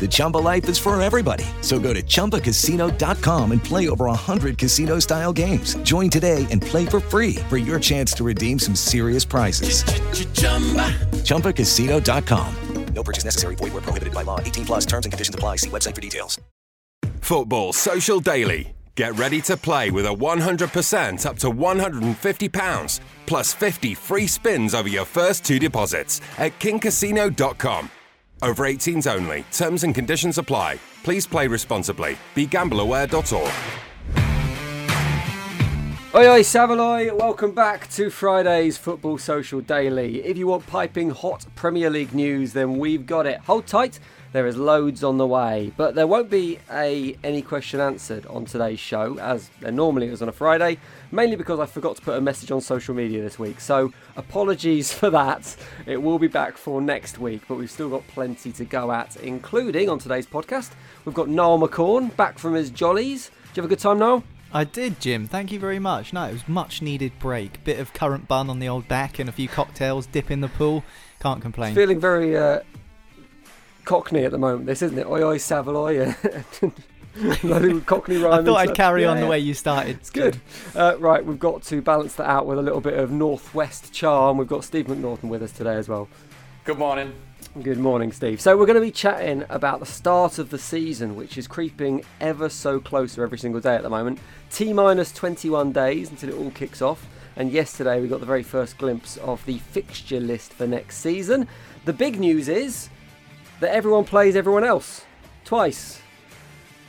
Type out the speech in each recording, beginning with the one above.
The Chumba life is for everybody. So go to ChumbaCasino.com and play over 100 casino style games. Join today and play for free for your chance to redeem some serious prizes. ChumbaCasino.com. No purchase necessary. Void where prohibited by law. 18 plus terms and conditions apply. See website for details. Football Social Daily. Get ready to play with a 100% up to £150 plus 50 free spins over your first two deposits at kingcasino.com. Over 18s only. Terms and conditions apply. Please play responsibly. BeGambleAware.org. Oi, oi, Savaloy! Welcome back to Friday's Football Social Daily. If you want piping hot Premier League news, then we've got it. Hold tight, there is loads on the way, but there won't be a any question answered on today's show, as there normally is on a Friday, mainly because I forgot to put a message on social media this week. So apologies for that. It will be back for next week, but we've still got plenty to go at, including on today's podcast. We've got Noel McCorn back from his jollies. Did you have a good time, Noel? I did, Jim. Thank you very much. No, it was much needed break. Bit of currant bun on the old back and a few cocktails, dip in the pool. Can't complain. Feeling very uh, cockney at the moment, this isn't it? Oi, oi, Savaloy. cockney rhyme. I thought I'd carry yeah, on the way you started. It's good. Uh, right, we've got to balance that out with a little bit of northwest charm. We've got Steve McNaughton with us today as well. Good morning. Good morning, Steve. So we're going to be chatting about the start of the season, which is creeping ever so closer every single day at the moment. T minus 21 days until it all kicks off. And yesterday we got the very first glimpse of the fixture list for next season. The big news is that everyone plays everyone else twice.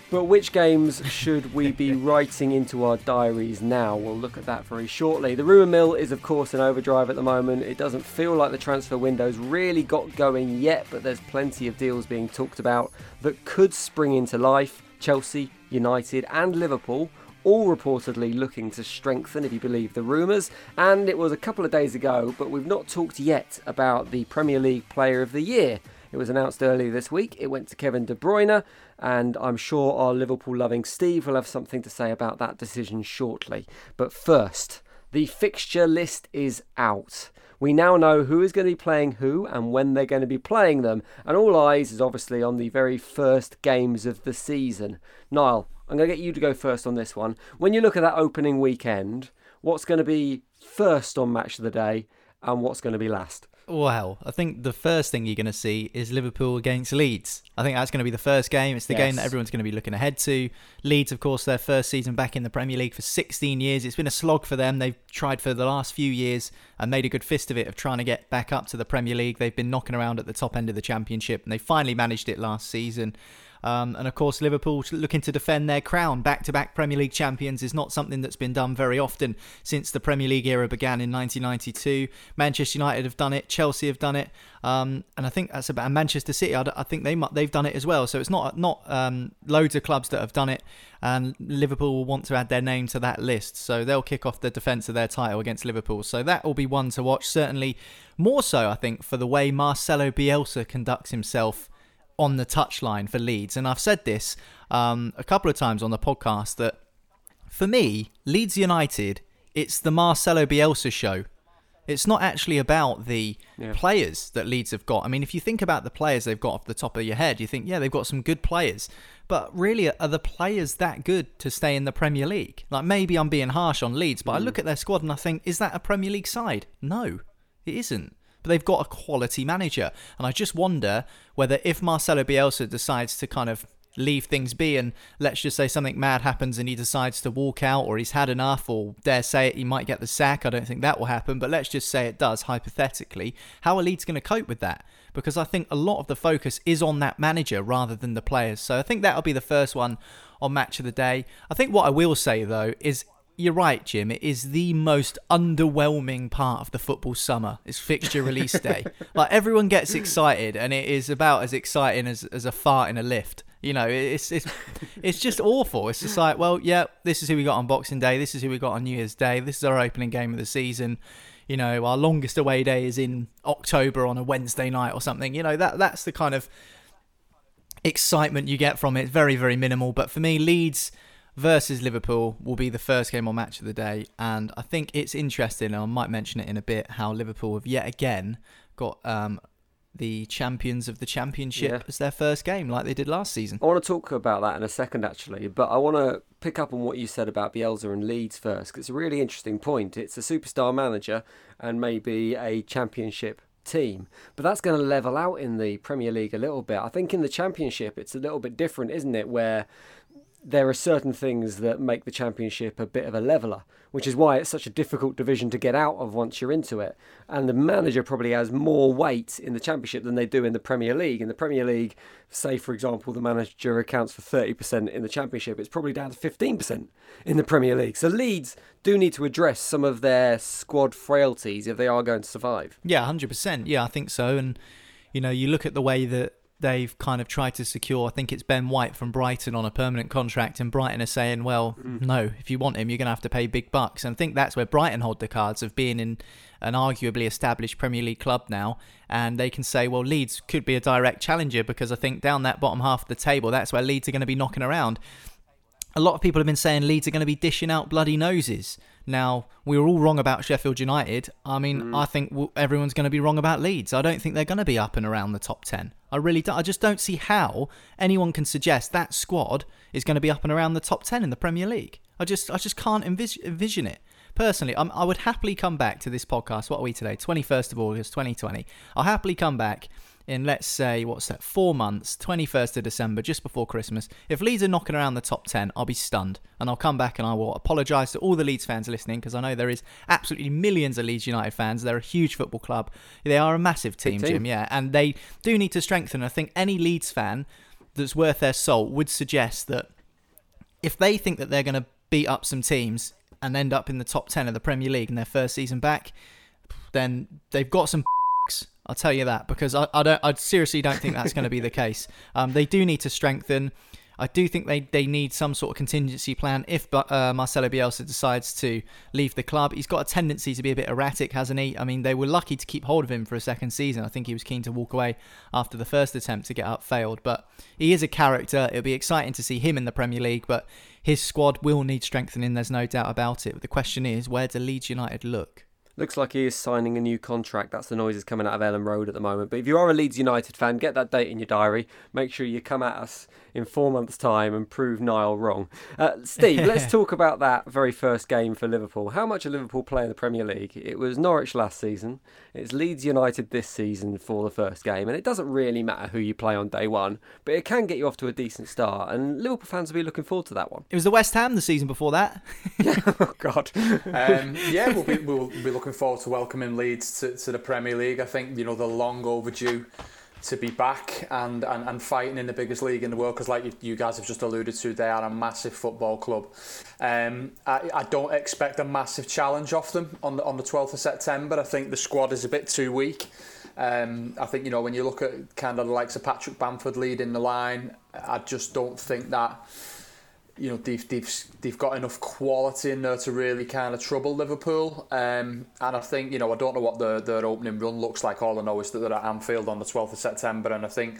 But which games should we be writing into our diaries now? We'll look at that very shortly. The rumour mill is, of course, in overdrive at the moment. It doesn't feel like the transfer window's really got going yet, but there's plenty of deals being talked about that could spring into life. Chelsea, United, and Liverpool all reportedly looking to strengthen, if you believe the rumours. And it was a couple of days ago, but we've not talked yet about the Premier League Player of the Year. It was announced earlier this week. It went to Kevin De Bruyne, and I'm sure our Liverpool loving Steve will have something to say about that decision shortly. But first, the fixture list is out. We now know who is going to be playing who and when they're going to be playing them, and all eyes is obviously on the very first games of the season. Niall, I'm going to get you to go first on this one. When you look at that opening weekend, what's going to be first on match of the day and what's going to be last? Well, I think the first thing you're going to see is Liverpool against Leeds. I think that's going to be the first game. It's the game that everyone's going to be looking ahead to. Leeds, of course, their first season back in the Premier League for 16 years. It's been a slog for them. They've tried for the last few years and made a good fist of it of trying to get back up to the Premier League. They've been knocking around at the top end of the Championship and they finally managed it last season. Um, and of course, Liverpool looking to defend their crown. Back to back Premier League champions is not something that's been done very often since the Premier League era began in 1992. Manchester United have done it, Chelsea have done it, um, and I think that's about Manchester City. I think they they've done it as well. So it's not not um, loads of clubs that have done it, and Liverpool will want to add their name to that list. So they'll kick off the defence of their title against Liverpool. So that will be one to watch. Certainly more so, I think, for the way Marcelo Bielsa conducts himself on the touchline for Leeds. And I've said this um, a couple of times on the podcast that for me, Leeds United, it's the Marcelo Bielsa show. It's not actually about the Yeah. players that Leeds have got. I mean, if you think about the players they've got off the top of your head, you think, yeah, they've got some good players. But really, are the players that good to stay in the Premier League? Like, maybe I'm being harsh on Leeds, but I look at their squad and I think, is that a Premier League side? No, it isn't. But they've got a quality manager. And I just wonder whether if Marcelo Bielsa decides to kind of leave things be and let's just say something mad happens and he decides to walk out or he's had enough or dare say it he might get the sack i don't think that will happen but let's just say it does hypothetically how are leeds going to cope with that? Because i think a lot of the focus is on that manager rather than the players. So i think that'll be the first one on match of the day. I think what i will say though is you're right, Jim. It is the most underwhelming part of the football summer. It's fixture release day. like everyone gets excited, and it is about as exciting as, as a fart in a lift. You know, it's it's it's just awful. It's just like, well, yeah, this is who we got on Boxing Day. This is who we got on New Year's Day. This is our opening game of the season. You know, our longest away day is in October on a Wednesday night or something. You know, that that's the kind of excitement you get from it. Very very minimal. But for me, Leeds versus Liverpool will be the first game or match of the day, and I think it's interesting. And I might mention it in a bit how Liverpool have yet again got um, the champions of the championship Yeah. as their first game, like they did last season. I want to talk about that in a second, actually, but I want to pick up on what you said about Bielsa and Leeds first, 'cause it's a really interesting point. It's a superstar manager and maybe a championship team, but that's going to level out in the Premier League a little bit. I think in the championship, it's a little bit different, isn't it? Where there are certain things that make the championship a bit of a leveler, which is why it's such a difficult division to get out of once you're into it. And the manager probably has more weight in the championship than they do in the Premier League. In the Premier League, say for example, the manager accounts for 30% in the championship, it's probably down to 15% in the Premier League. So Leeds do need to address some of their squad frailties if they are going to survive. Yeah, hundred percent. Yeah, I think so. And you know, you look at the way that they've kind of tried to secure. I think it's Ben White from Brighton on a permanent contract, and Brighton are saying, "Well, mm. no, if you want him, you're going to have to pay big bucks." And I think that's where Brighton hold the cards of being in an arguably established Premier League club now, and they can say, "Well, Leeds could be a direct challenger," because I think down that bottom half of the table, that's where Leeds are going to be knocking around a lot of people have been saying Leeds are going to be dishing out bloody noses. Now, we were all wrong about Sheffield United. I mean, mm. I think everyone's going to be wrong about Leeds. I don't think they're going to be up and around the top 10. I really don't. I just don't see how anyone can suggest that squad is going to be up and around the top 10 in the Premier League. I just I just can't envis- envision it. Personally, I'm, I would happily come back to this podcast. What are we today? 21st of August, 2020. I'll happily come back in, let's say, what's that, four months, 21st of December, just before Christmas. If Leeds are knocking around the top 10, I'll be stunned. And I'll come back and I will apologise to all the Leeds fans listening because I know there is absolutely millions of Leeds United fans. They're a huge football club. They are a massive team, team. Jim, yeah. And they do need to strengthen. I think any Leeds fan that's worth their salt would suggest that if they think that they're going to beat up some teams and end up in the top 10 of the Premier League in their first season back, then they've got some I'll tell you that because I, I don't I seriously don't think that's going to be the case. Um, they do need to strengthen. I do think they, they need some sort of contingency plan if uh, Marcelo Bielsa decides to leave the club. He's got a tendency to be a bit erratic, hasn't he? I mean, they were lucky to keep hold of him for a second season. I think he was keen to walk away after the first attempt to get up failed. But he is a character. It'll be exciting to see him in the Premier League, but his squad will need strengthening. There's no doubt about it. But the question is, where do Leeds United look? Looks like he is signing a new contract. That's the noises coming out of Elland Road at the moment. But if you are a Leeds United fan, get that date in your diary. Make sure you come at us in four months' time and prove Niall wrong. Uh, Steve, let's talk about that very first game for Liverpool. How much are Liverpool play in the Premier League? It was Norwich last season. It's Leeds United this season for the first game. And it doesn't really matter who you play on day one, but it can get you off to a decent start. And Liverpool fans will be looking forward to that one. It was the West Ham the season before that. oh, God. um, yeah, we'll be, we'll be looking forward to welcoming Leeds to, to the Premier League. I think, you know, they're long overdue to be back and, and, and fighting in the biggest league in the world because like you, you guys have just alluded to they are a massive football club. Um, I, I don't expect a massive challenge off them on the, on the 12th of September. I think the squad is a bit too weak. Um, I think you know when you look at kind of the likes of Patrick Bamford leading the line I just don't think that you know they've they've they've got enough quality in there to really kind of trouble Liverpool. Um, and I think you know I don't know what the their opening run looks like. All I know is that they're at Anfield on the 12th of September, and I think.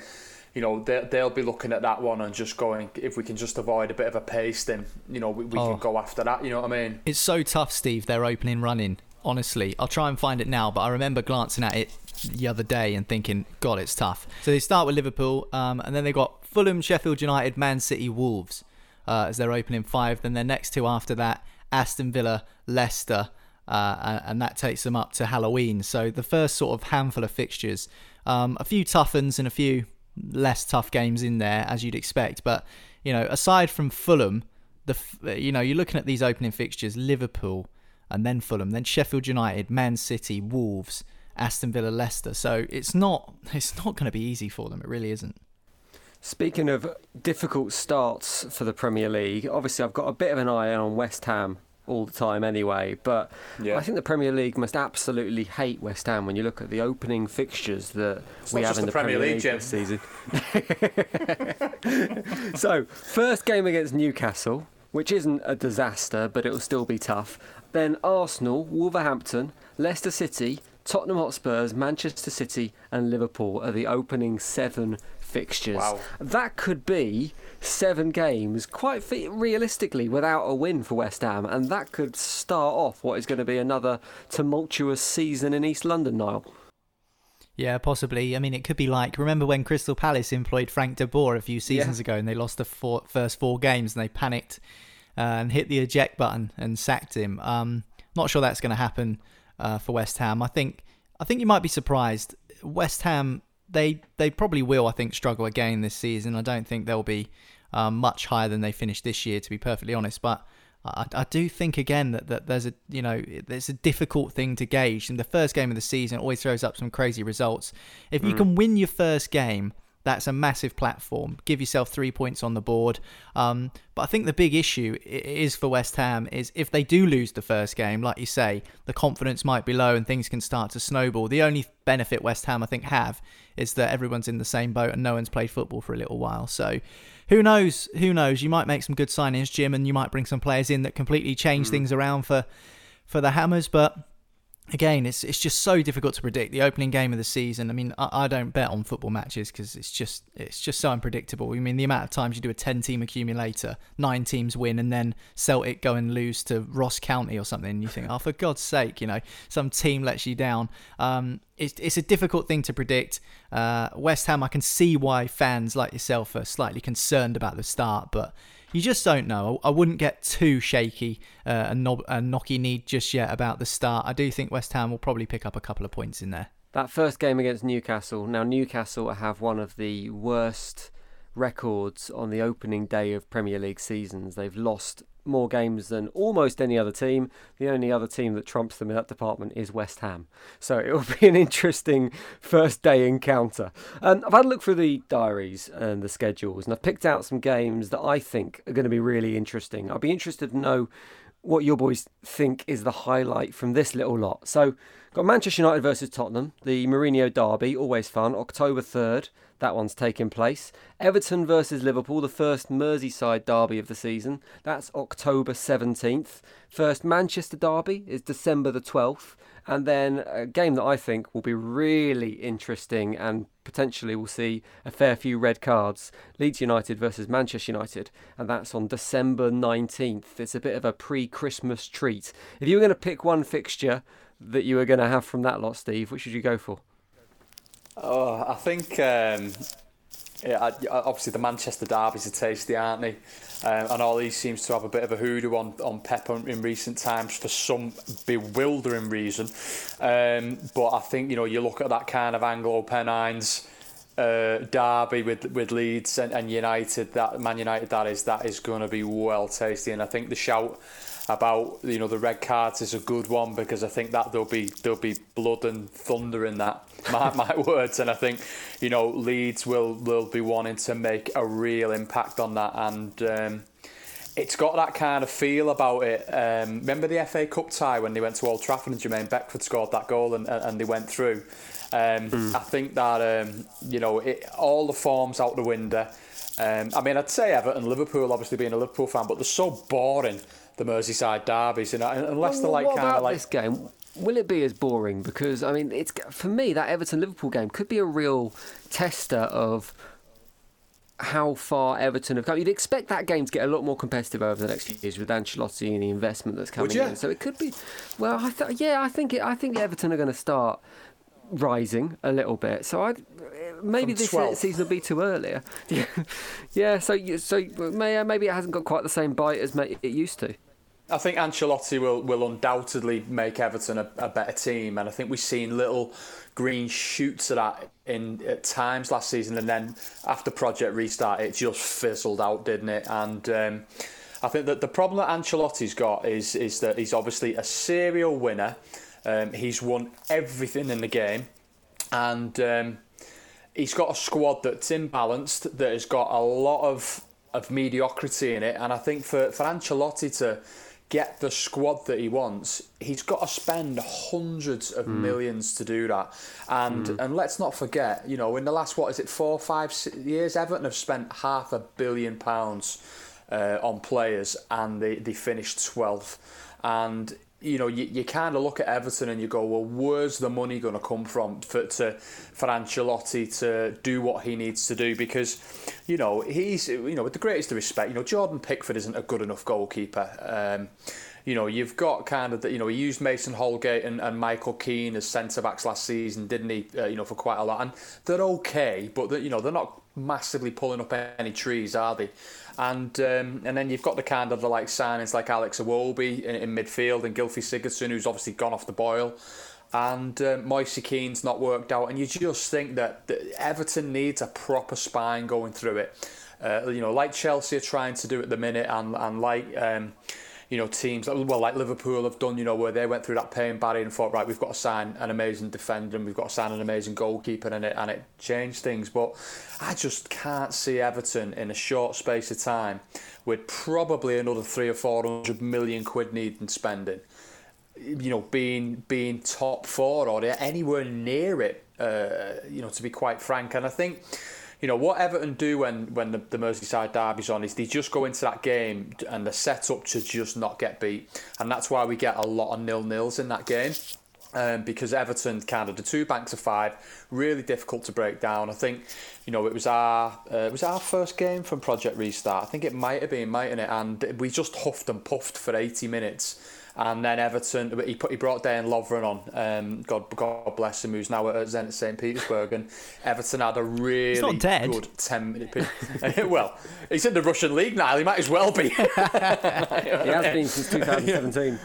You know they they'll be looking at that one and just going if we can just avoid a bit of a pace then you know we, we Oh. can go after that you know what I mean It's so tough, Steve, their opening running honestly. I'll try and find it now, but I remember glancing at it the other day and thinking, God, it's tough. So they start with Liverpool, um, and then they got Fulham, Sheffield United, Man City, Wolves uh, as their opening five. Then their next two after that, Aston Villa, Leicester, uh, and that takes them up to Halloween. So the first sort of handful of fixtures, um, a few tough ones and a few less tough games in there as you'd expect. But you know, aside from Fulham, the you know you're looking at these opening fixtures: Liverpool, and then Fulham, then Sheffield United, Man City, Wolves, Aston Villa, Leicester. So it's not it's not going to be easy for them. It really isn't. Speaking of difficult starts for the Premier League, obviously I've got a bit of an eye on West Ham all the time anyway. But yeah. I think the Premier League must absolutely hate West Ham when you look at the opening fixtures that it's we have in the, the Premier, League, League this season. so, first game against Newcastle, which isn't a disaster, but it'll still be tough. Then Arsenal, Wolverhampton, Leicester City, Tottenham Hotspurs, Manchester City, and Liverpool are the opening seven fixtures. Wow. That could be seven games quite realistically without a win for West Ham, and that could start off what is going to be another tumultuous season in East London, Niall. Yeah, possibly. I mean, it could be like remember when Crystal Palace employed Frank de Boer a few seasons yeah. ago, and they lost the four, first four games, and they panicked uh, and hit the eject button and sacked him. Um, not sure that's going to happen uh, for West Ham. I think I think you might be surprised. West Ham they they probably will, I think, struggle again this season. I don't think they'll be um, much higher than they finished this year, to be perfectly honest. But I, I, do think again that, that there's a you know there's a difficult thing to gauge. And the first game of the season always throws up some crazy results. If you mm. can win your first game that's a massive platform. Give yourself three points on the board. Um, but I think the big issue is for West Ham is if they do lose the first game, like you say, the confidence might be low and things can start to snowball. The only benefit West Ham I think have is that everyone's in the same boat and no one's played football for a little while. So who knows? Who knows? You might make some good signings, Jim, and you might bring some players in that completely change mm. things around for for the Hammers, but again, it's it's just so difficult to predict the opening game of the season. I mean, I, I don't bet on football matches because it's just it's just so unpredictable. I mean, the amount of times you do a ten team accumulator, nine teams win, and then Celtic go and lose to Ross County or something, you think, oh, for God's sake, you know, some team lets you down. Um, it's it's a difficult thing to predict. Uh, West Ham, I can see why fans like yourself are slightly concerned about the start, but you just don't know. I wouldn't get too shaky uh, and, knob- and knocky kneed just yet about the start. I do think West Ham will probably pick up a couple of points in there. That first game against Newcastle. Now Newcastle have one of the worst records on the opening day of Premier League seasons. They've lost more games than almost any other team. The only other team that trumps them in that department is West Ham. So it will be an interesting first day encounter. Um, I've had a look through the diaries and the schedules, and I've picked out some games that I think are going to be really interesting. I'd be interested to know what your boys think is the highlight from this little lot. So, got Manchester United versus Tottenham, the Mourinho derby, always fun, October 3rd. That one's taking place. Everton versus Liverpool, the first Merseyside derby of the season. That's October 17th. First Manchester derby is December the 12th. And then a game that I think will be really interesting and potentially will see a fair few red cards Leeds United versus Manchester United. And that's on December 19th. It's a bit of a pre Christmas treat. If you were going to pick one fixture that you were going to have from that lot, Steve, which would you go for? Oh, I think um, yeah, obviously the Manchester derbies are tasty, aren't they? Um, and these seems to have a bit of a hoodoo on, on Pep in recent times for some bewildering reason. Um, but I think, you know, you look at that kind of Anglo-Pennines uh, derby with with Leeds and, and United, that Man United that is, that is going to be well tasty. And I think the shout about you know the red cards is a good one because I think that there'll be there'll be blood and thunder in that. My, my words, and I think you know Leeds will will be wanting to make a real impact on that, and um, it's got that kind of feel about it. Um, remember the FA Cup tie when they went to Old Trafford and Jermaine Beckford scored that goal and and they went through. Um, mm. I think that um, you know it, all the forms out the window. Um, I mean, I'd say Everton, Liverpool, obviously being a Liverpool fan, but they're so boring the Merseyside derbies, you know, unless well, they're like kind of like this game. Will it be as boring? Because I mean, it's for me that Everton Liverpool game could be a real tester of how far Everton have come. You'd expect that game to get a lot more competitive over the next few years with Ancelotti and the investment that's coming in. So it could be. Well, I th- yeah, I think it, I think Everton are going to start rising a little bit. So I maybe From this 12. season will be too early. Yeah, yeah. So so may- maybe it hasn't got quite the same bite as it used to. I think Ancelotti will, will undoubtedly make Everton a, a better team, and I think we've seen little green shoots of that in at times last season, and then after Project Restart, it just fizzled out, didn't it? And um, I think that the problem that Ancelotti's got is is that he's obviously a serial winner. Um, he's won everything in the game, and um, he's got a squad that's imbalanced, that has got a lot of of mediocrity in it, and I think for for Ancelotti to get the squad that he wants, he's got to spend hundreds of millions to do that. And and let's not forget, you know, in the last what is it, four, five years, Everton have spent half a billion pounds uh, on players, and they they finished twelfth. And you know, you, you kind of look at Everton and you go, well, where's the money going to come from for to for Ancelotti to do what he needs to do? Because, you know, he's you know with the greatest of respect, you know, Jordan Pickford isn't a good enough goalkeeper. Um, you know, you've got kind of the, you know, he used Mason Holgate and, and Michael Keane as centre backs last season, didn't he? Uh, you know, for quite a lot, and they're okay, but they're, you know, they're not massively pulling up any trees, are they? And um, and then you've got the kind of the like signings like Alex Iwobi in, in midfield and Gylfi Sigurdsson, who's obviously gone off the boil. And uh, Moise Kean's not worked out, and you just think that, that Everton needs a proper spine going through it. Uh, you know, like Chelsea are trying to do at the minute, and and like um, you know teams well like Liverpool have done, you know, where they went through that pain barrier and thought, right, we've got to sign an amazing defender and we've got to sign an amazing goalkeeper, and it and it changed things. But I just can't see Everton in a short space of time with probably another three or four hundred million quid needing spending you know, being being top four or anywhere near it, uh, you know, to be quite frank. And I think, you know, what Everton do when when the, the Merseyside derby's on is they just go into that game and they're set up to just not get beat, and that's why we get a lot of nil nils in that game. Um, because Everton kind of the two banks of five, really difficult to break down. I think, you know, it was our uh, it was our first game from Project Restart. I think it might have been, mightn't it? And we just huffed and puffed for eighty minutes. And then Everton, he put he brought Dan Lovren on. Um, God, God bless him, who's now at Zenit St Petersburg. And Everton had a really not dead. good ten minute. period. well, he's in the Russian league now. He might as well be. He has been since 2017.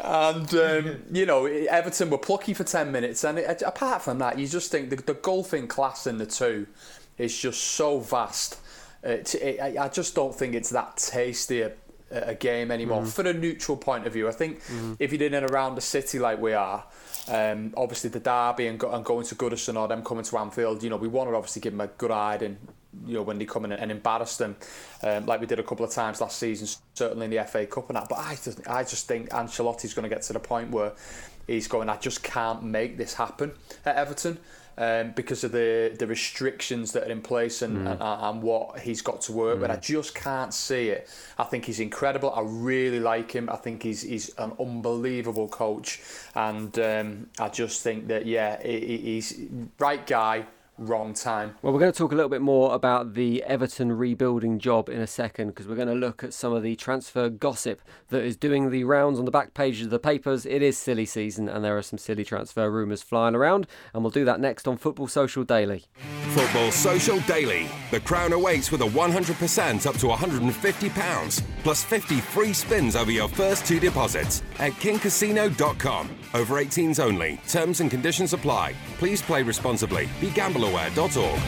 And um, you know, Everton were plucky for ten minutes, and it, apart from that, you just think the, the golfing class in the two is just so vast. It, it, I I just don't think it's that tasty a, a game anymore. For a neutral point of view, I think if you're in and around the city like we are, um, obviously the derby and, go, and going to Goodison or them coming to Anfield, you know, we want to obviously give them a good hiding. You know, when they come in and embarrass them, um, like we did a couple of times last season, certainly in the FA Cup and that. But I just, I just think Ancelotti's going to get to the point where he's going. I just can't make this happen at Everton. Um, because of the the restrictions that are in place and, and, and what he's got to work with, I just can't see it. I think he's incredible. I really like him. I think he's he's an unbelievable coach, and um, I just think that yeah, he- he's right guy, wrong time. Well, we're going to talk a little bit more about the Everton rebuilding job in a second because we're going to look at some of the transfer gossip that is doing the rounds on the back pages of the papers. It is silly season and there are some silly transfer rumours flying around, and we'll do that next on Football Social Daily. Football Social Daily. The Crown awaits with a 100% up to £150, plus 50 free spins over your first two deposits at kingcasino.com. Over 18s only. Terms and conditions apply. Please play responsibly. BeGambleAware.org.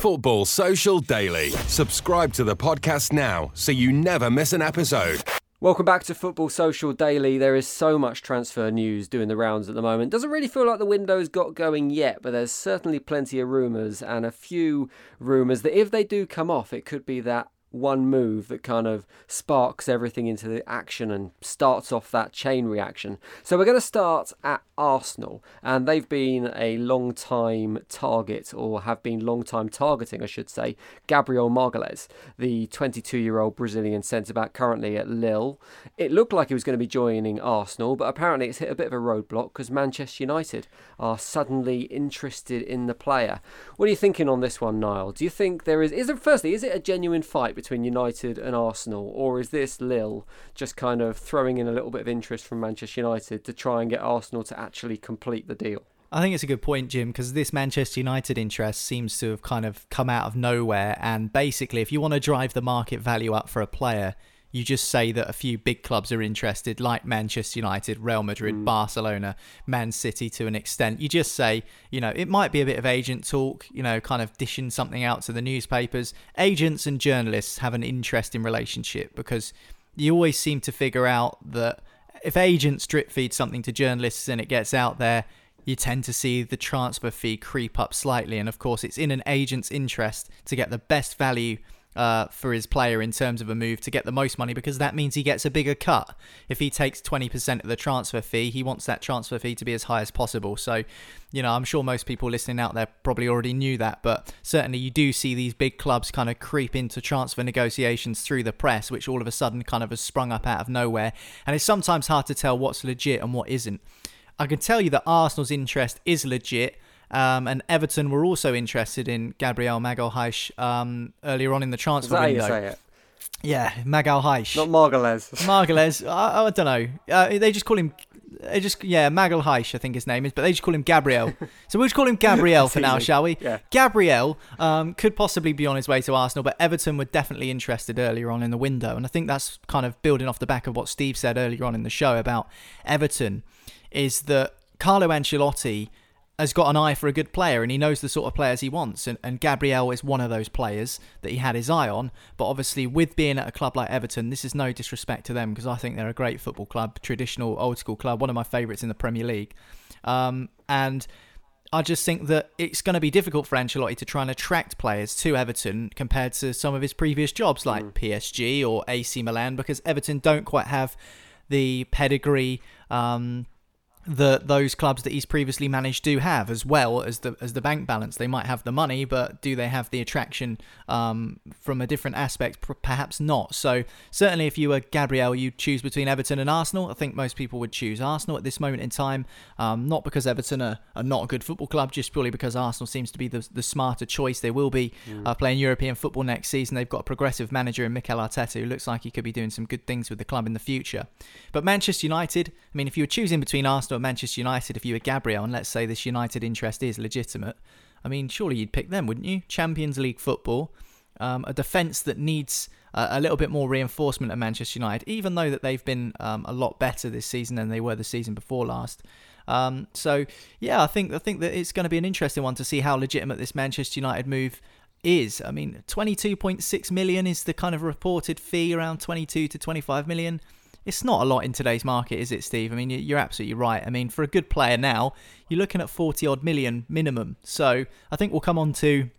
Football Social Daily. Subscribe to the podcast now so you never miss an episode. Welcome back to Football Social Daily. There is so much transfer news doing the rounds at the moment. Doesn't really feel like the window's got going yet, but there's certainly plenty of rumours and a few rumours that if they do come off, it could be that one move that kind of sparks everything into the action and starts off that chain reaction. So we're going to start at Arsenal, and they've been a long time target, or have been long time targeting, I should say, Gabriel Margalez, the 22 year old Brazilian centre back currently at Lille. It looked like he was going to be joining Arsenal, but apparently it's hit a bit of a roadblock because Manchester United are suddenly interested in the player. What are you thinking on this one, Niall? Do you think there is, is it, firstly, is it a genuine fight between United and Arsenal, or is this Lille just kind of throwing in a little bit of interest from Manchester United to try and get Arsenal to actually complete the deal? I think it's a good point, Jim, because this Manchester United interest seems to have kind of come out of nowhere. And basically, if you want to drive the market value up for a player, you just say that a few big clubs are interested, like Manchester United, Real Madrid, mm. Barcelona, Man City to an extent. You just say, you know, it might be a bit of agent talk, you know, kind of dishing something out to the newspapers. Agents and journalists have an interesting relationship because you always seem to figure out that if agents drip feed something to journalists and it gets out there, you tend to see the transfer fee creep up slightly. And of course, it's in an agent's interest to get the best value uh, for his player in terms of a move to get the most money because that means he gets a bigger cut. If he takes 20% of the transfer fee, he wants that transfer fee to be as high as possible. So, you know, I'm sure most people listening out there probably already knew that, but certainly you do see these big clubs kind of creep into transfer negotiations through the press, which all of a sudden kind of has sprung up out of nowhere. And it's sometimes hard to tell what's legit and what isn't. I can tell you that Arsenal's interest is legit. Um, and Everton were also interested in Gabriel Magalhaes um, earlier on in the transfer window. Yeah, Magalhaes. Not Margalez. Margalez. I, I, don't know. Uh, they just call him. They just yeah, Magalhaes, I think his name is, but they just call him Gabriel. so we'll just call him Gabriel for now, shall we? Yeah. Gabriel um, could possibly be on his way to Arsenal, but Everton were definitely interested earlier on in the window, and I think that's kind of building off the back of what Steve said earlier on in the show about Everton, is that Carlo Ancelotti has got an eye for a good player and he knows the sort of players he wants. And, and Gabriel is one of those players that he had his eye on. But obviously, with being at a club like Everton, this is no disrespect to them because I think they're a great football club, traditional, old school club, one of my favourites in the Premier League. Um, and I just think that it's going to be difficult for Ancelotti to try and attract players to Everton compared to some of his previous jobs like mm. PSG or AC Milan because Everton don't quite have the pedigree. Um, that those clubs that he's previously managed do have, as well as the as the bank balance. They might have the money, but do they have the attraction um, from a different aspect? Perhaps not. So certainly, if you were Gabriel, you'd choose between Everton and Arsenal. I think most people would choose Arsenal at this moment in time, um, not because Everton are, are, not a good football club, just purely because Arsenal seems to be the, the smarter choice. They will be mm. uh, playing European football next season. They've got a progressive manager in Mikel Arteta who looks like he could be doing some good things with the club in the future. But Manchester United, I mean, if you were choosing between Arsenal Manchester United if you were Gabriel, and let's say this United interest is legitimate, I mean, surely you'd pick them, wouldn't you? Champions League football, um, a defence that needs uh, a little bit more reinforcement at Manchester United, even though that they've been um, a lot better this season than they were the season before last. Um, so yeah, I think I think that it's going to be an interesting one to see how legitimate this Manchester United move is. I mean, 22.6 million is the kind of reported fee, around 22 to 25 million it's not a lot in today's market, is it, Steve? I mean, you're absolutely right. I mean, for a good player now, you're looking at 40 odd million minimum. So I think we'll come on to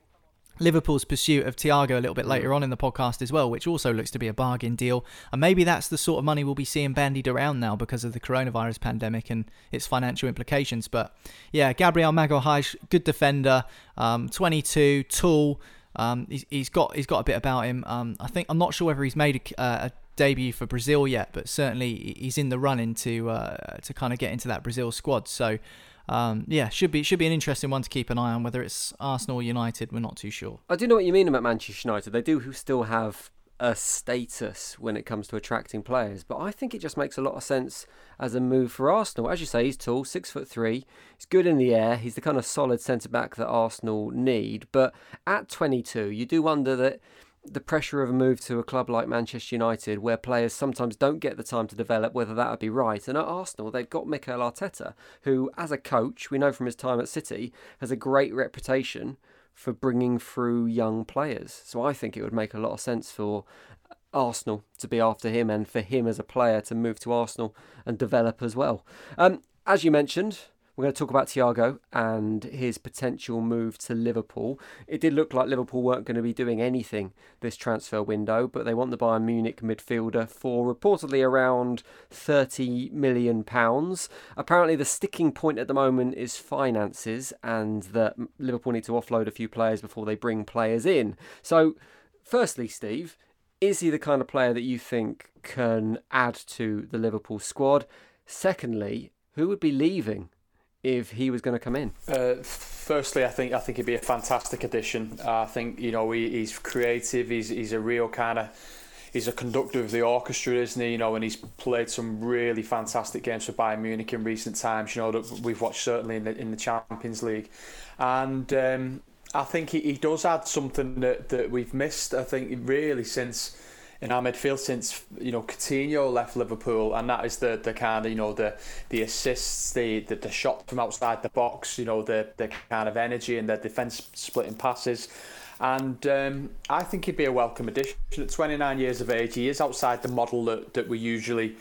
Liverpool's pursuit of Thiago a little bit later on in the podcast as well, which also looks to be a bargain deal. And maybe that's the sort of money we'll be seeing bandied around now because of the coronavirus pandemic and its financial implications. But yeah, Gabriel Magalhaes, good defender, um, 22, tall. Um, he's, he's got he's got a bit about him. Um, I think I'm not sure whether he's made a, a debut for Brazil yet, but certainly he's in the running to uh, to kind of get into that Brazil squad. So um, yeah, should be should be an interesting one to keep an eye on. Whether it's Arsenal or United, we're not too sure. I do know what you mean about Manchester United. They do still have a status when it comes to attracting players, but I think it just makes a lot of sense as a move for Arsenal. As you say, he's tall, six foot three. He's good in the air. He's the kind of solid centre back that Arsenal need. But at 22, you do wonder that the pressure of a move to a club like Manchester United, where players sometimes don't get the time to develop, whether that would be right. And at Arsenal, they've got Mikel Arteta, who, as a coach, we know from his time at City, has a great reputation for bringing through young players. So I think it would make a lot of sense for Arsenal to be after him and for him as a player to move to Arsenal and develop as well. Um, as you mentioned, We're going to talk about Thiago and his potential move to Liverpool. It did look like Liverpool weren't going to be doing anything this transfer window, but they want the Bayern Munich midfielder for reportedly around 30 million pounds. Apparently, the sticking point at the moment is finances and that Liverpool need to offload a few players before they bring players in. So, firstly, Steve, is he the kind of player that you think can add to the Liverpool squad? Secondly, who would be leaving if he was going to come in? Uh, firstly, I think I think he'd be a fantastic addition. Uh, I think you know he, he's creative. He's he's a real kind of he's a conductor of the orchestra, isn't he? You know, and he's played some really fantastic games for Bayern Munich in recent times. You know that we've watched certainly in the in the Champions League, and. Um, I think he, he does add something that, that we've missed. I think really since in our midfield since you know Coutinho left Liverpool, and that is the the kind of you know the the assists, the the, the shot from outside the box, you know the the kind of energy and the defence splitting passes. And um, I think he'd be a welcome addition. At 29 years of age, he is outside the model that, that we usually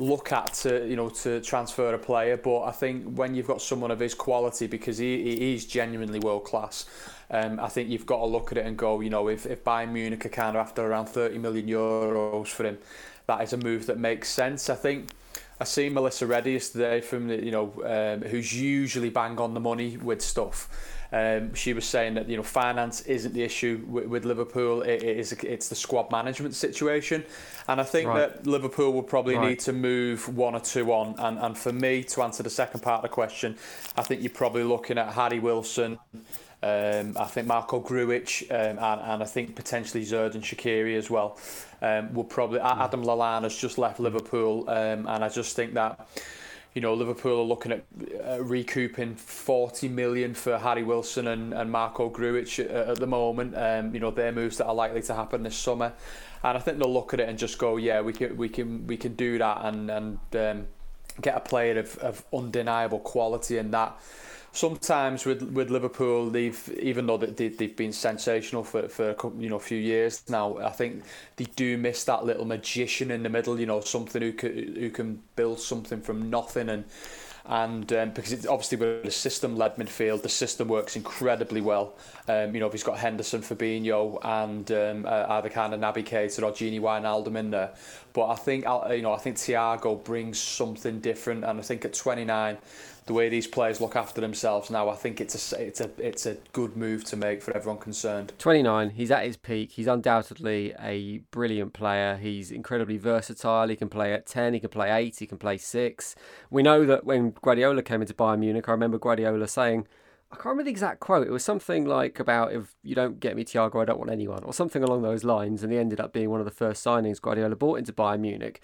look at to you know to transfer a player. But I think when you've got someone of his quality, because he, he he's genuinely world class, um, I think you've got to look at it and go, you know, if, if Bayern Munich are kind of after around 30 million euros for him, that is a move that makes sense. I think I see Melissa Reddy yesterday from the, you know, um, who's usually bang on the money with stuff. Um, she was saying that you know finance isn't the issue with, with Liverpool. It, it is it's the squad management situation, and I think right. that Liverpool will probably right. need to move one or two on. And, and for me to answer the second part of the question, I think you're probably looking at Harry Wilson. Um, I think Marko Grujic um, and, and I think potentially Xherdan Shaqiri as well um, will probably. Adam Lallana has just left Liverpool, um, and I just think that you know, Liverpool are looking at uh, recouping 40 million for Harry Wilson and, and Marko Grujic at, at the moment. Um, you know, their moves that are likely to happen this summer, and I think they'll look at it and just go, yeah, we can we can we can do that and and um, get a player of, of undeniable quality and that sometimes with with Liverpool, they've even though they, they've been sensational for for you know a few years now, I think they do miss that little magician in the middle. You know, something who can who can build something from nothing and. And um, because it's obviously with a system-led midfield, the system works incredibly well. Um, you know, if he's got Henderson, Fabinho, and um, uh, either kind of Naby Keita or Gini Wijnaldum in there. But I think you know, I think Thiago brings something different, and I think at 29, the way these players look after themselves now, I think it's a it's a it's a good move to make for everyone concerned. 29, he's at his peak. He's undoubtedly a brilliant player. He's incredibly versatile. He can play at 10, he can play 8, he can play 6. We know that when Guardiola came into Bayern Munich, I remember Guardiola saying I can't remember the exact quote. It was something like about if you don't get me Thiago, I don't want anyone, or something along those lines. And he ended up being one of the first signings Guardiola bought into Bayern Munich.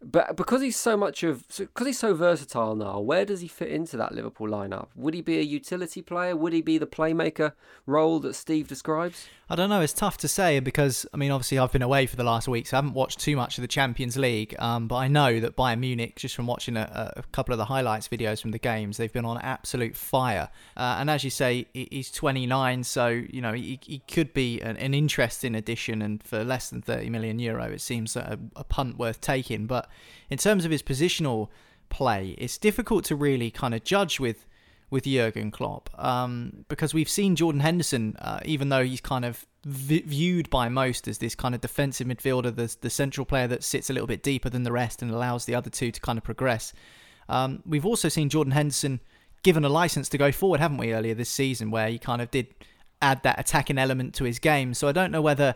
But because he's so much of, because he's so versatile now, where does he fit into that Liverpool lineup? Would he be a utility player? Would he be the playmaker role that Steve describes? I don't know. It's tough to say because I mean, obviously, I've been away for the last week, so I haven't watched too much of the Champions League. Um, but I know that Bayern Munich, just from watching a, a, couple of the highlights videos from the games, they've been on absolute fire. Uh, and as you say, he's 29, so you know he, he could be an, an, interesting addition. And for less than 30 million euro, it seems a, a punt worth taking. But in terms of his positional play, it's difficult to really kind of judge with with Jurgen Klopp um, because we've seen Jordan Henderson, uh, even though he's kind of v- viewed by most as this kind of defensive midfielder, the, the central player that sits a little bit deeper than the rest and allows the other two to kind of progress. Um, we've also seen Jordan Henderson given a license to go forward, haven't we, earlier this season, where he kind of did add that attacking element to his game. So I don't know whether,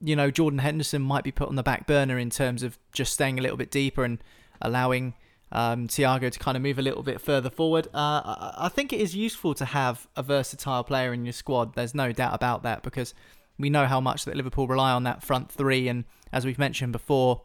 you know, Jordan Henderson might be put on the back burner in terms of just staying a little bit deeper and allowing um, Thiago to kind of move a little bit further forward. Uh, I think it is useful to have a versatile player in your squad. There's no doubt about that because we know how much that Liverpool rely on that front three. And as we've mentioned before,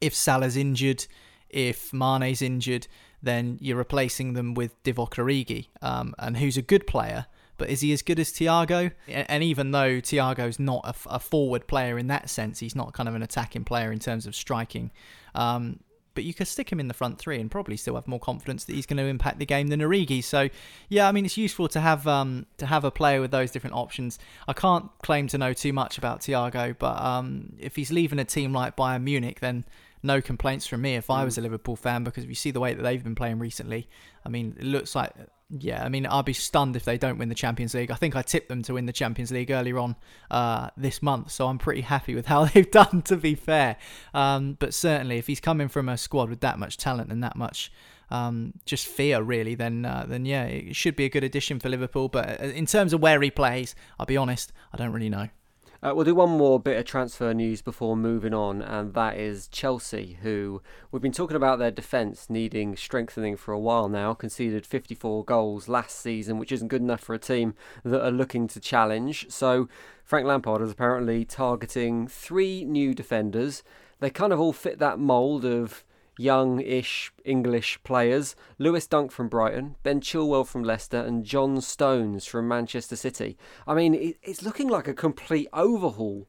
if Salah's injured, if Mane's injured, then you're replacing them with Divock Origi, um, and who's a good player. But is he as good as Thiago? And even though Thiago's not a, a forward player in that sense, he's not kind of an attacking player in terms of striking. Um, but you could stick him in the front three and probably still have more confidence that he's going to impact the game than Origi. So, yeah, I mean, it's useful to have um, to have a player with those different options. I can't claim to know too much about Thiago, but um, if he's leaving a team like Bayern Munich, then no complaints from me if I was a Liverpool fan because if you see the way that they've been playing recently, I mean, it looks like yeah, I mean, I'd be stunned if they don't win the Champions League. I think I tipped them to win the Champions League earlier on uh, this month, so I'm pretty happy with how they've done, to be fair. Um, but certainly, if he's coming from a squad with that much talent and that much um, just fear, really, then uh, then yeah, it should be a good addition for Liverpool. But uh, in terms of where he plays, I'll be honest, I don't really know. Uh, we'll do one more bit of transfer news before moving on, and that is Chelsea, who we've been talking about their defence needing strengthening for a while now. Conceded 54 goals last season, which isn't good enough for a team that are looking to challenge. So Frank Lampard is apparently targeting three new defenders. They kind of all fit that mould of young-ish English players: Lewis Dunk from Brighton, Ben Chilwell from Leicester, and John Stones from Manchester City. I mean, it's looking like a complete overhaul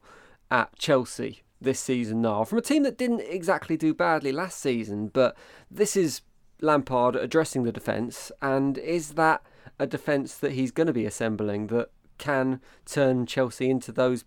at Chelsea this season now, from a team that didn't exactly do badly last season. But this is Lampard addressing the defence, and is that a defence that he's going to be assembling that can turn Chelsea into those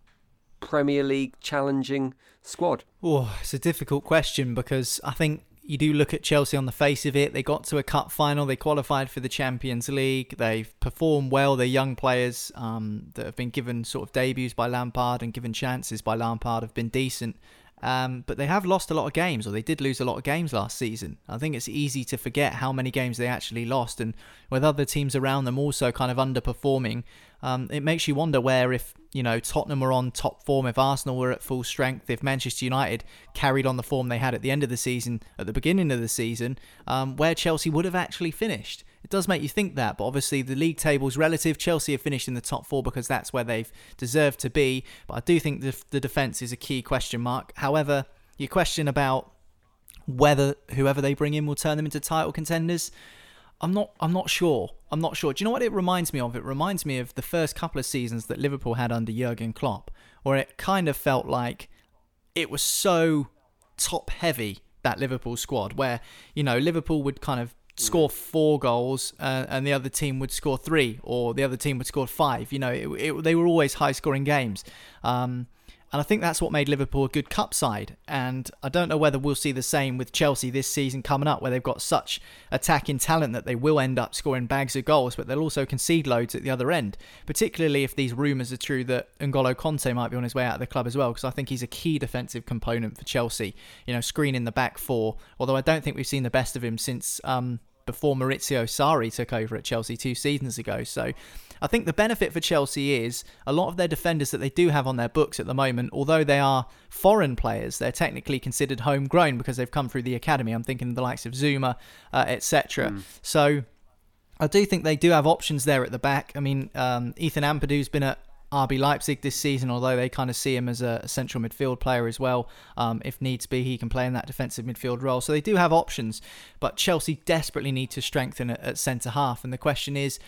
Premier League challenging squad? Oh, it's a difficult question because I think you do look at Chelsea on the face of it. They got to a cup final. They qualified for the Champions League. They've performed well. They're young players um, that have been given sort of debuts by Lampard and given chances by Lampard have been decent. Um, but they have lost a lot of games, or they did lose a lot of games last season. I think it's easy to forget how many games they actually lost, and with other teams around them also kind of underperforming, um, it makes you wonder where if you know Tottenham were on top form, if Arsenal were at full strength, if Manchester United carried on the form they had at the end of the season, at the beginning of the season, um, where Chelsea would have actually finished. It does make you think that, but obviously the league table's relative. Chelsea have finished in the top four because that's where they've deserved to be. But I do think the, the defence is a key question mark. However, your question about whether whoever they bring in will turn them into title contenders. I'm not I'm not sure. I'm not sure. Do you know what it reminds me of? It reminds me of the first couple of seasons that Liverpool had under Jurgen Klopp, where it kind of felt like it was so top heavy that Liverpool squad where, you know, Liverpool would kind of score four goals uh, and the other team would score three or the other team would score five. You know, it, it, they were always high scoring games. Um, and I think that's what made Liverpool a good cup side. And I don't know whether we'll see the same with Chelsea this season coming up, where they've got such attacking talent that they will end up scoring bags of goals, but they'll also concede loads at the other end. Particularly if these rumours are true that N'Golo Kanté might be on his way out of the club as well, because I think he's a key defensive component for Chelsea. You know, screening the back four. Although I don't think we've seen the best of him since um, before Maurizio Sarri took over at Chelsea two seasons ago. So I think the benefit for Chelsea is a lot of their defenders that they do have on their books at the moment, although they are foreign players, they're technically considered homegrown because they've come through the academy. I'm thinking of the likes of Zouma, uh, etc. Mm. So I do think they do have options there at the back. I mean, um, Ethan Ampadu's been at RB Leipzig this season, although they kind of see him as a central midfield player as well. Um, if needs be, he can play in that defensive midfield role. So they do have options, but Chelsea desperately need to strengthen at, at centre half. And the question is,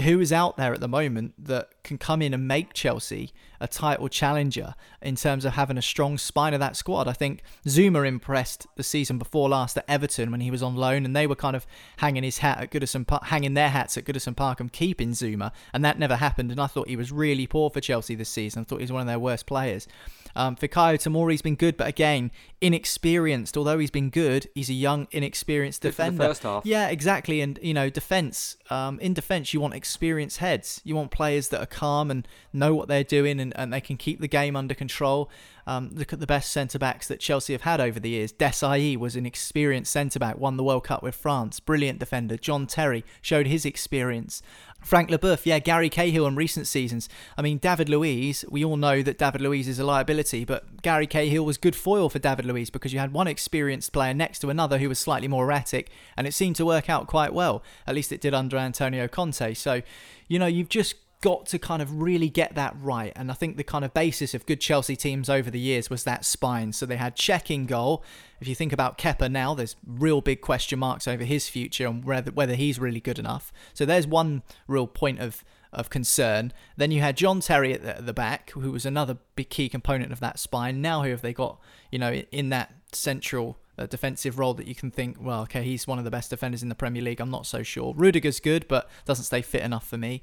who is out there at the moment that can come in and make Chelsea a title challenger in terms of having a strong spine of that squad. I think Zouma impressed the season before last at Everton when he was on loan, and they were kind of hanging his hat at Goodison Park, hanging their hats at Goodison Park and keeping Zouma, and that never happened. And I thought he was really poor for Chelsea this season. I thought he was one of their worst players. Um, Fikayo Tomori's been good, but again, inexperienced. Although he's been good, he's a young, inexperienced good defender. first half. Yeah, exactly. And you know, defense. Um, in defense, you want experienced heads. You want players that are calm and know what they're doing, and, and they can keep the game under control. Um, look at the best centre backs that Chelsea have had over the years. Desailly was an experienced centre back, won the World Cup with France. Brilliant defender. John Terry showed his experience. Frank Leboeuf, yeah, Gary Cahill in recent seasons. I mean, David Luiz, we all know that David Luiz is a liability, but Gary Cahill was good foil for David Luiz because you had one experienced player next to another who was slightly more erratic, and it seemed to work out quite well. At least it did under Antonio Conte. So, you know, you've just got to kind of really get that right. And I think the kind of basis of good Chelsea teams over the years was that spine. So they had Cech in goal. If you think about Kepa now, there's real big question marks over his future and whether, whether he's really good enough. So there's one real point of of concern. Then you had John Terry at the, at the back, who was another big key component of that spine. Now who have they got, you know, in that central uh, defensive role that you can think, well, okay, he's one of the best defenders in the Premier League. I'm not so sure. Rudiger's good, but doesn't stay fit enough for me.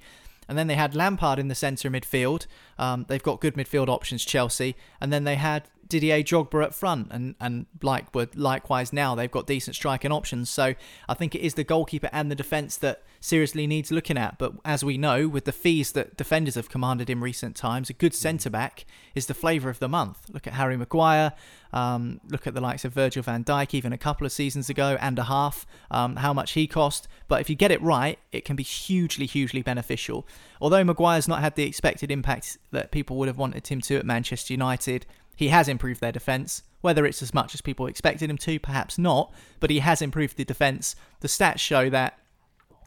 And then they had Lampard in the centre midfield. Um, they've got good midfield options, Chelsea. And then they had Didier Drogba up front, and and like likewise now they've got decent striking options. So I think it is the goalkeeper and the defence that seriously needs looking at. But as we know, with the fees that defenders have commanded in recent times, a good centre back is the flavour of the month. Look at Harry Maguire. Um, look at the likes of Virgil van Dijk, even a couple of seasons ago and a half, um, how much he cost. But if you get it right, it can be hugely, hugely beneficial. Although Maguire's not had the expected impact that people would have wanted him to at Manchester United, he has improved their defence. Whether it's as much as people expected him to, perhaps not, but he has improved the defence. The stats show that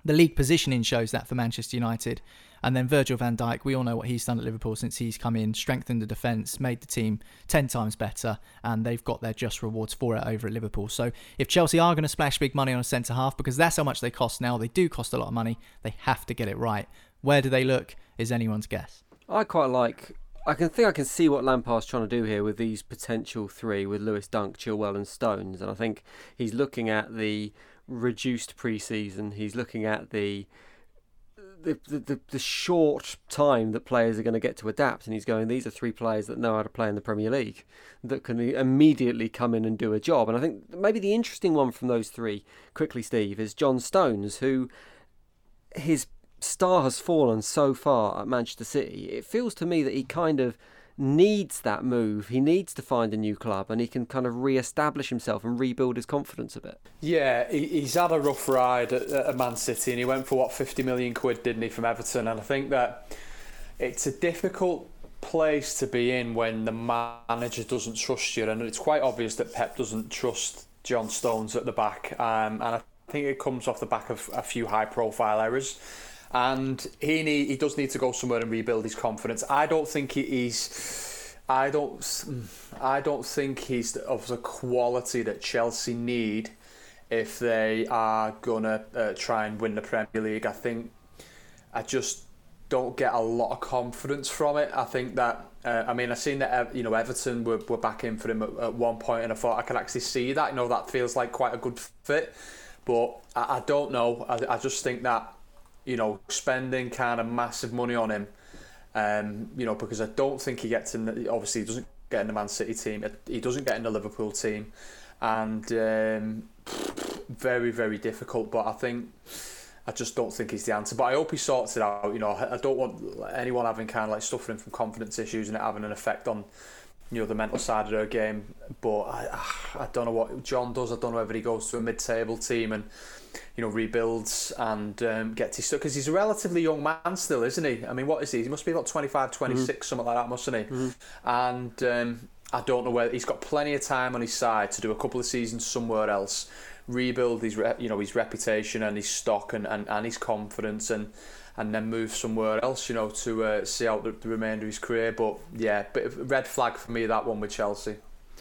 the league positioning shows that for Manchester United. And then Virgil van Dijk, we all know what he's done at Liverpool since he's come in, strengthened the defence, made the team 10 times better, and they've got their just rewards for it over at Liverpool. So if Chelsea are going to splash big money on a centre half, because that's how much they cost now, they do cost a lot of money, they have to get it right. Where do they look is anyone's guess. I quite like I can think I can see what Lampard's trying to do here with these potential three with Lewis Dunk, Chilwell, and Stones, and I think he's looking at the reduced pre-season. He's looking at the the, the, the short time that players are going to get to adapt, and he's going. These are three players that know how to play in the Premier League, that can immediately come in and do a job. And I think maybe the interesting one from those three, quickly, Steve, is John Stones, who his star has fallen so far at Manchester City. It feels to me that he kind of needs that move. He needs to find a new club and he can kind of re-establish himself and rebuild his confidence a bit. Yeah, he's had a rough ride at, at Man City and he went for what 50 million quid, didn't he, from Everton? And I think that it's a difficult place to be in when the manager doesn't trust you, and it's quite obvious that Pep doesn't trust John Stones at the back, um, and I think it comes off the back of a few high-profile errors and he need, he does need to go somewhere and rebuild his confidence. I don't think he's I don't I don't think he's of the quality that Chelsea need if they are gonna uh, try and win the Premier League. I think I just don't get a lot of confidence from it. I think that uh, I mean I've seen that you know Everton were, were back in for him at, at one point, and I thought I could actually see that. You know that feels like quite a good fit, but I, I don't know. I, I just think that you know, spending kind of massive money on him. Um, you know, because I don't think he gets in. The, obviously, he doesn't get in the Man City team. He doesn't get in the Liverpool team, and um, very, very difficult. But I think I just don't think he's the answer. But I hope he sorts it out. You know, I don't want anyone having kind of like suffering from confidence issues and it having an effect on you know the mental side of their game. But I, I don't know what John does. I don't know whether he goes to a mid-table team and you know, rebuilds and um, gets his stuff because he's a relatively young man still, isn't he? I mean, what is he? He must be about 25, 26, mm-hmm. something like that, mustn't he? Mm-hmm. And um, I don't know whether he's got plenty of time on his side to do a couple of seasons somewhere else, rebuild his you know his reputation and his stock and, and, and his confidence and and then move somewhere else, you know, to uh, see out the, the remainder of his career. But yeah, bit of red flag for me that one with Chelsea.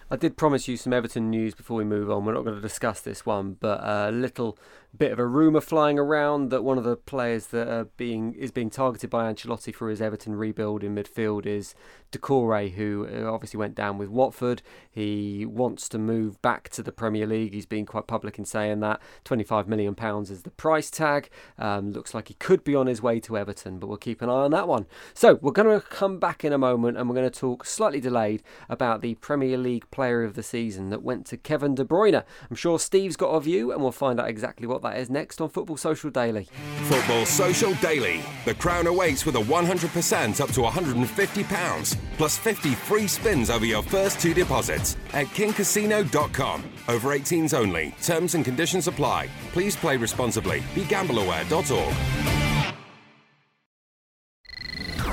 I did promise you some Everton news before we move on. We're not going to discuss this one, but a little bit of a rumour flying around that one of the players that are being is being targeted by Ancelotti for his Everton rebuild in midfield is Doucouré, who uh, obviously went down with Watford. He wants to move back to the Premier League. He's been quite public in saying that. £25 million is the price tag. Um, looks like he could be on his way to Everton, but we'll keep an eye on that one. So we're going to come back in a moment and we're going to talk slightly delayed about the Premier League Player of the Season that went to Kevin De Bruyne. I'm sure Steve's got a view and we'll find out exactly what that is next on Football Social Daily. Football Social Daily. The crown awaits with a 100% up to £150 plus 50 free spins over your first two deposits at kingcasino.com. Over 18s only. Terms and conditions apply. Please play responsibly. BeGambleAware.org.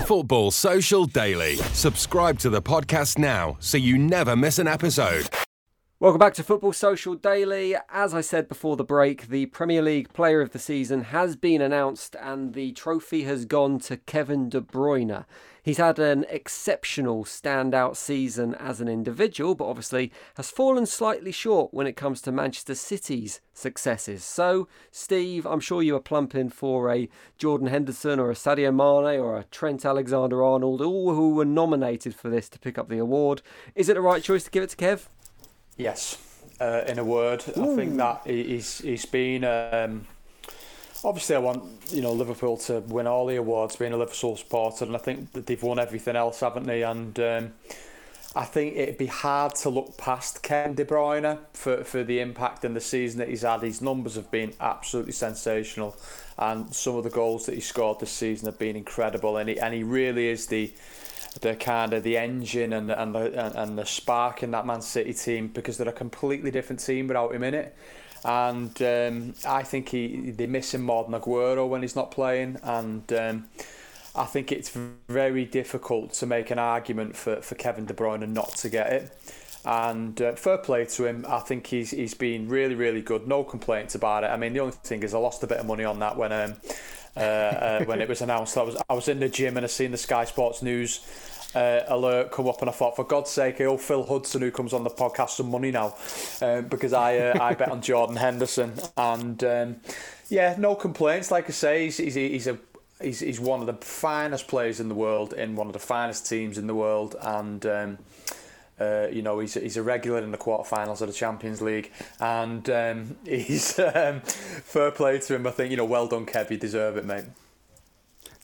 Football Social Daily. Subscribe to the podcast now so you never miss an episode. Welcome back to Football Social Daily. As I said before the break, the Premier League Player of the Season has been announced and the trophy has gone to Kevin De Bruyne. He's had an exceptional standout season as an individual, but obviously has fallen slightly short when it comes to Manchester City's successes. So, Steve, I'm sure you are plumping for a Jordan Henderson or a Sadio Mane or a Trent Alexander Arnold, all who were nominated for this to pick up the award. Is it the right choice to give it to Kev? Yes, uh, in a word, Ooh. I think that he's he's been. Um, obviously, I want you know Liverpool to win all the awards, being a Liverpool supporter, and I think that they've won everything else, haven't they? And um, I think it'd be hard to look past Ken De Bruyne for, for the impact and the season that he's had. His numbers have been absolutely sensational, and some of the goals that he scored this season have been incredible. And he and he really is the the kind of the engine and the, and the and the spark in that Man City team because they're a completely different team without him in it. And um, I think he they miss him more than Aguero when he's not playing, and. Um, I think it's very difficult to make an argument for, for Kevin De Bruyne not to get it. And uh, fair play to him. I think he's he's been really really good. No complaints about it. I mean, the only thing is I lost a bit of money on that when um, uh, uh, when it was announced. I was I was in the gym and I seen the Sky Sports News uh, alert come up, and I thought, for God's sake, owe Phil Hudson, who comes on the podcast, some money now, um, because I uh, I bet on Jordan Henderson, and um, yeah, no complaints. Like I say, he's he's, he's a he's, he's one of the finest players in the world in one of the finest teams in the world, and um, uh, you know he's he's a regular in the quarterfinals of the Champions League, and um, he's um, fair play to him. I think you know, well done, Kev. You deserve it, mate.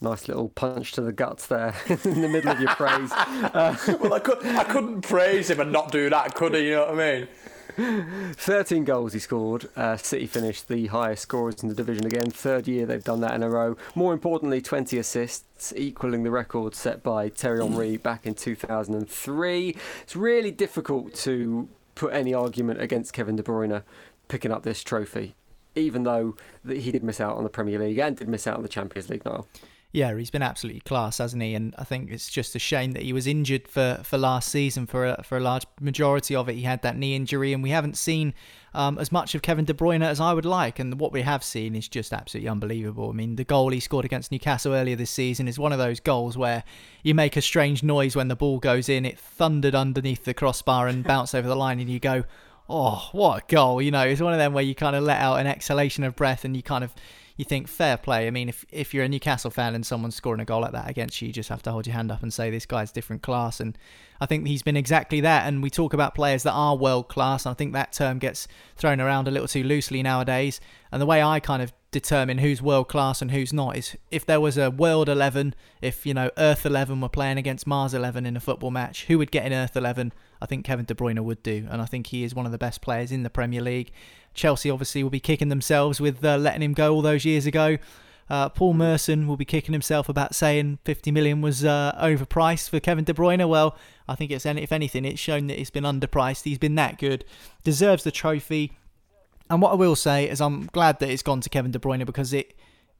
Nice little punch to the guts there in the middle of your praise. Uh, well, I could I couldn't praise him and not do that, could I? You know what I mean? 13 goals he scored. Uh, City finished the highest scorers in the division again. Third year they've done that in a row. More importantly, 20 assists, equaling the record set by Thierry Henry back in 2003. It's really difficult to put any argument against Kevin De Bruyne picking up this trophy, even though he did miss out on the Premier League and did miss out on the Champions League now. Yeah, he's been absolutely class, hasn't he? And I think it's just a shame that he was injured for, for last season for a, for a large majority of it. He had that knee injury, and we haven't seen um, as much of Kevin De Bruyne as I would like. And what we have seen is just absolutely unbelievable. I mean, the goal he scored against Newcastle earlier this season is one of those goals where you make a strange noise when the ball goes in. It thundered underneath the crossbar and bounced over the line, and you go, "Oh, what a goal!" You know, it's one of them where you kind of let out an exhalation of breath, and you kind of you think fair play. I mean, if if you're a Newcastle fan and someone's scoring a goal like that against you, you just have to hold your hand up and say this guy's different class. And I think he's been exactly that. And we talk about players that are world class, and I think that term gets thrown around a little too loosely nowadays. And the way I kind of determine who's world class and who's not is if there was a world 11 if you know earth 11 were playing against mars 11 in a football match who would get in earth 11 i think kevin de bruyne would do and i think he is one of the best players in the premier league Chelsea obviously will be kicking themselves with uh, letting him go all those years ago. Uh, Paul Merson will be kicking himself about saying 50 million was uh, overpriced for Kevin De Bruyne. Well, I think it's if anything, it's shown that it's been underpriced. He's been that good, deserves the trophy. And what I will say is, I'm glad that it's gone to Kevin De Bruyne because it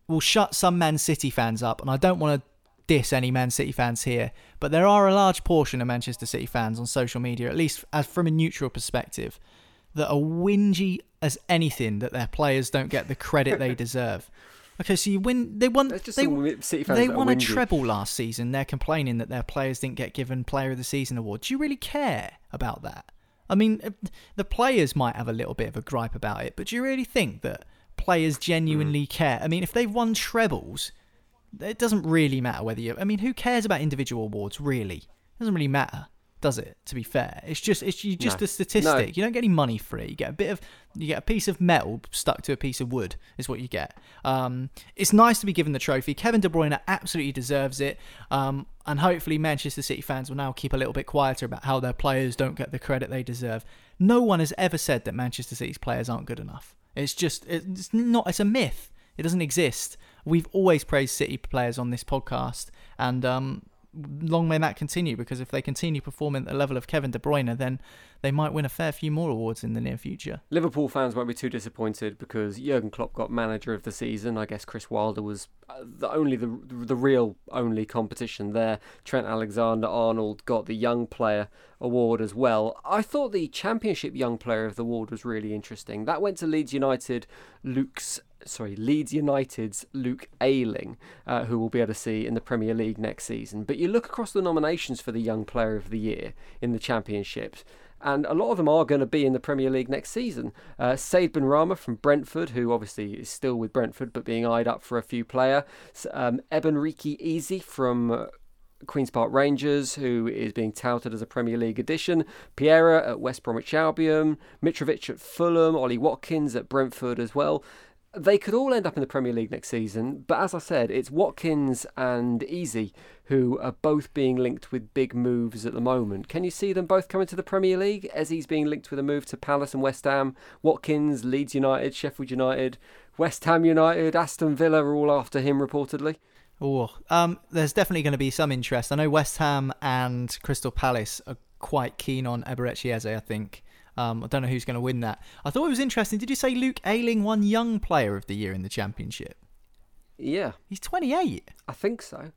will shut some Man City fans up. And I don't want to diss any Man City fans here, but there are a large portion of Manchester City fans on social media, at least as from a neutral perspective, that are whingy as anything that their players don't get the credit they deserve. Okay, so you win. They won. They, they won a treble last season. They're complaining that their players didn't get given Player of the Season award. Do you really care about that? I mean, uh, the players might have a little bit of a gripe about it, but do you really think that players genuinely mm. care? I mean, if they've won trebles, it doesn't really matter whether you. I mean, who cares about individual awards? Really, it doesn't really matter does it? To be fair, it's just it's just no. a statistic. No. You don't get any money for it. You get a bit of you get a piece of metal stuck to a piece of wood is what you get. Um, it's nice to be given the trophy. Kevin De Bruyne absolutely deserves it, um, and hopefully Manchester City fans will now keep a little bit quieter about how their players don't get the credit they deserve. No one has ever said that Manchester City's players aren't good enough. It's just it's not. It's a myth. It doesn't exist. We've always praised City players on this podcast, and um, long may that continue because if they continue performing at the level of Kevin De Bruyne, then they might win a fair few more awards in the near future. Liverpool fans won't be too disappointed because Jurgen Klopp got manager of the season. I guess Chris Wilder was uh, the only the the real only competition there. Trent Alexander-Arnold got the Young Player award as well. I thought the Championship Young Player of the award was really interesting. That went to Leeds United, Luke's sorry, Leeds United's Luke Ayling, uh, who we'll be able to see in the Premier League next season. But you look across the nominations for the Young Player of the Year in the Championships, and a lot of them are going to be in the Premier League next season. Uh, Said Benrahma from Brentford, who obviously is still with Brentford but being eyed up for a few player. Um, Eberechi Eze from uh, Queen's Park Rangers, who is being touted as a Premier League addition, Pereira at West Bromwich Albion, Mitrovic at Fulham, Ollie Watkins at Brentford as well they could all end up in the Premier League next season. But as I said, it's Watkins and Eze who are both being linked with big moves at the moment. Can you see them both coming to the Premier League? Eze's being linked with a move to Palace and West Ham. Watkins, Leeds United, Sheffield United, West Ham United, Aston Villa are all after him reportedly. Oh, um, there's definitely going to be some interest. I know West Ham and Crystal Palace are quite keen on Eberechi Eze, I think. Um, I don't know who's going to win that. I thought it was interesting. Did you say Luke Ayling won Young Player of the Year in the Championship? Yeah. He's 28. I think so.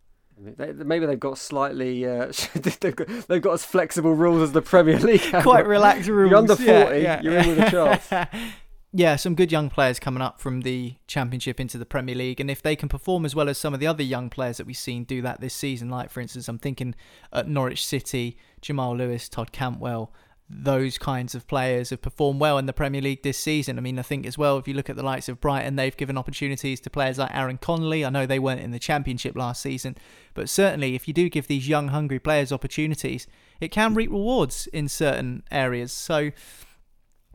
Maybe they've got slightly, uh, they've, got, they've got as flexible rules as the Premier League. Quite relaxed rules. You're under 40, yeah, yeah. you're in with a chance. yeah, some good young players coming up from the Championship into the Premier League. And if they can perform as well as some of the other young players that we've seen do that this season, like for instance, I'm thinking at Norwich City, Jamal Lewis, Todd Cantwell, those kinds of players have performed well in the Premier League this season. I mean, I think as well, if you look at the likes of Brighton, they've given opportunities to players like Aaron Connolly. I know they weren't in the Championship last season, but certainly if you do give these young, hungry players opportunities, it can reap rewards in certain areas. So,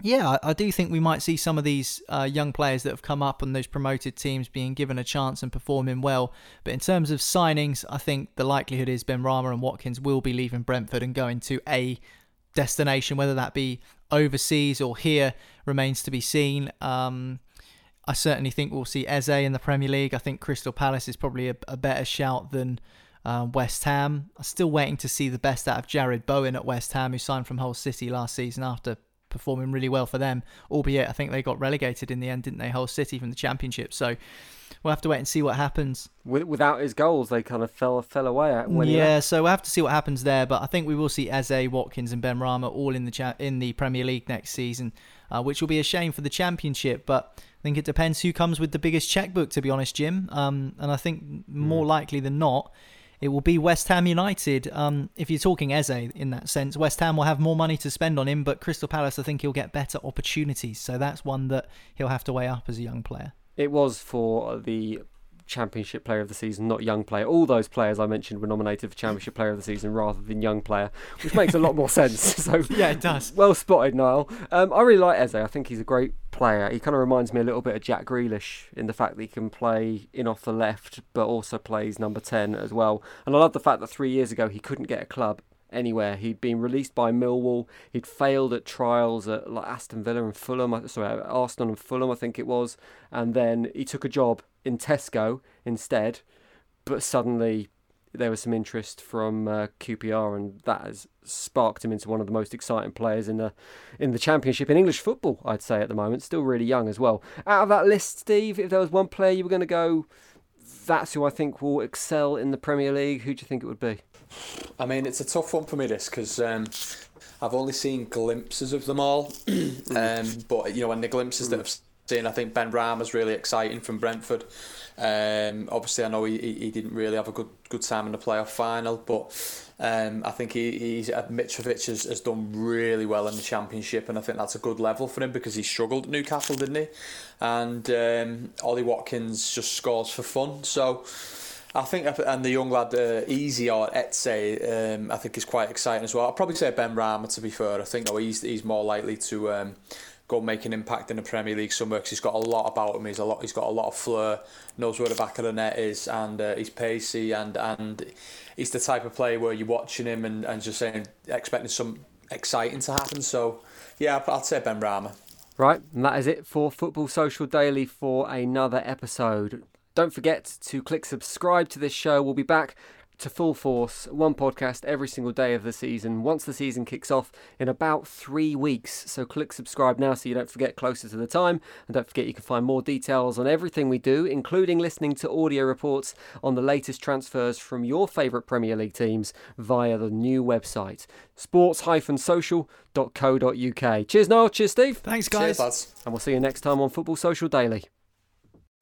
yeah, I, do think we might see some of these uh, young players that have come up on those promoted teams being given a chance and performing well. But in terms of signings, I think the likelihood is Benrahma and Watkins will be leaving Brentford and going to a destination, whether that be overseas or here, remains to be seen. Um, I certainly think we'll see Eze in the Premier League. I think Crystal Palace is probably a, a better shout than uh, West Ham. I'm still waiting to see the best out of Jarrod Bowen at West Ham, who signed from Hull City last season after performing really well for them. Albeit, I think they got relegated in the end, didn't they? Hull City from the Championship. So we'll have to wait and see what happens. Without his goals, they kind of fell fell away when yeah. So we'll have to see what happens there. But I think we will see Eze, Watkins, and Benrahma all in the cha- in the Premier League next season, uh, which will be a shame for the Championship. But I think it depends who comes with the biggest checkbook, to be honest, Jim. Um, and I think more mm. likely than not. It will be West Ham United. Um, if you're talking Eze in that sense, West Ham will have more money to spend on him, but Crystal Palace, I think he'll get better opportunities. So that's one that he'll have to weigh up as a young player. It was for the Championship Player of the Season, not Young Player. All those players I mentioned were nominated for Championship Player of the Season rather than Young Player, which makes a lot more sense. So yeah, it does. Well spotted, Niall. Um, I really like Eze. I think he's a great player. He kind of reminds me a little bit of Jack Grealish in the fact that he can play in off the left, but also plays number ten as well. And I love the fact that three years ago he couldn't get a club anywhere. He'd been released by Millwall. He'd failed at trials at like Aston Villa and Fulham. Sorry, Arsenal and Fulham, I think it was. And then he took a job in Tesco instead. But suddenly there was some interest from uh, QPR, and that has sparked him into one of the most exciting players in the in the Championship in English football. I'd say at the moment, still really young as well. Out of that list, Steve, if there was one player you were going to go, that's who I think will excel in the Premier League. Who do you think it would be? I mean, it's a tough one for me, this, because um, I've only seen glimpses of them all. um, but, you know, in the glimpses that I've seen, I think Benrahma's really exciting from Brentford. Um, obviously, I know he, he didn't really have a good good time in the playoff final, but um, I think he, he's uh, Mitrovic has, has done really well in the championship, and I think that's a good level for him because he struggled at Newcastle, didn't he? And um, Ollie Watkins just scores for fun, so. I think, and the young lad, uh, Easy or Etse, um, I think is quite exciting as well. I'd probably say Benrahma, to be fair. I think though he's he's more likely to um, go make an impact in the Premier League somewhere because he's got a lot about him. He's a lot. He's got a lot of flair. Knows where the back of the net is, and uh, he's pacey, and and he's the type of player where you're watching him and, and just saying expecting some exciting to happen. So yeah, I'd say Benrahma. Right, and that is it for Football Social Daily for another episode. Don't forget to click subscribe to this show. We'll be back to full force, one podcast every single day of the season, once the season kicks off in about three weeks. So click subscribe now so you don't forget closer to the time. And don't forget you can find more details on everything we do, including listening to audio reports on the latest transfers from your favourite Premier League teams via the new website, sports-social.co.uk. Cheers, Niall. Cheers, Steve. Thanks, guys. Cheers, and we'll see you next time on Football Social Daily.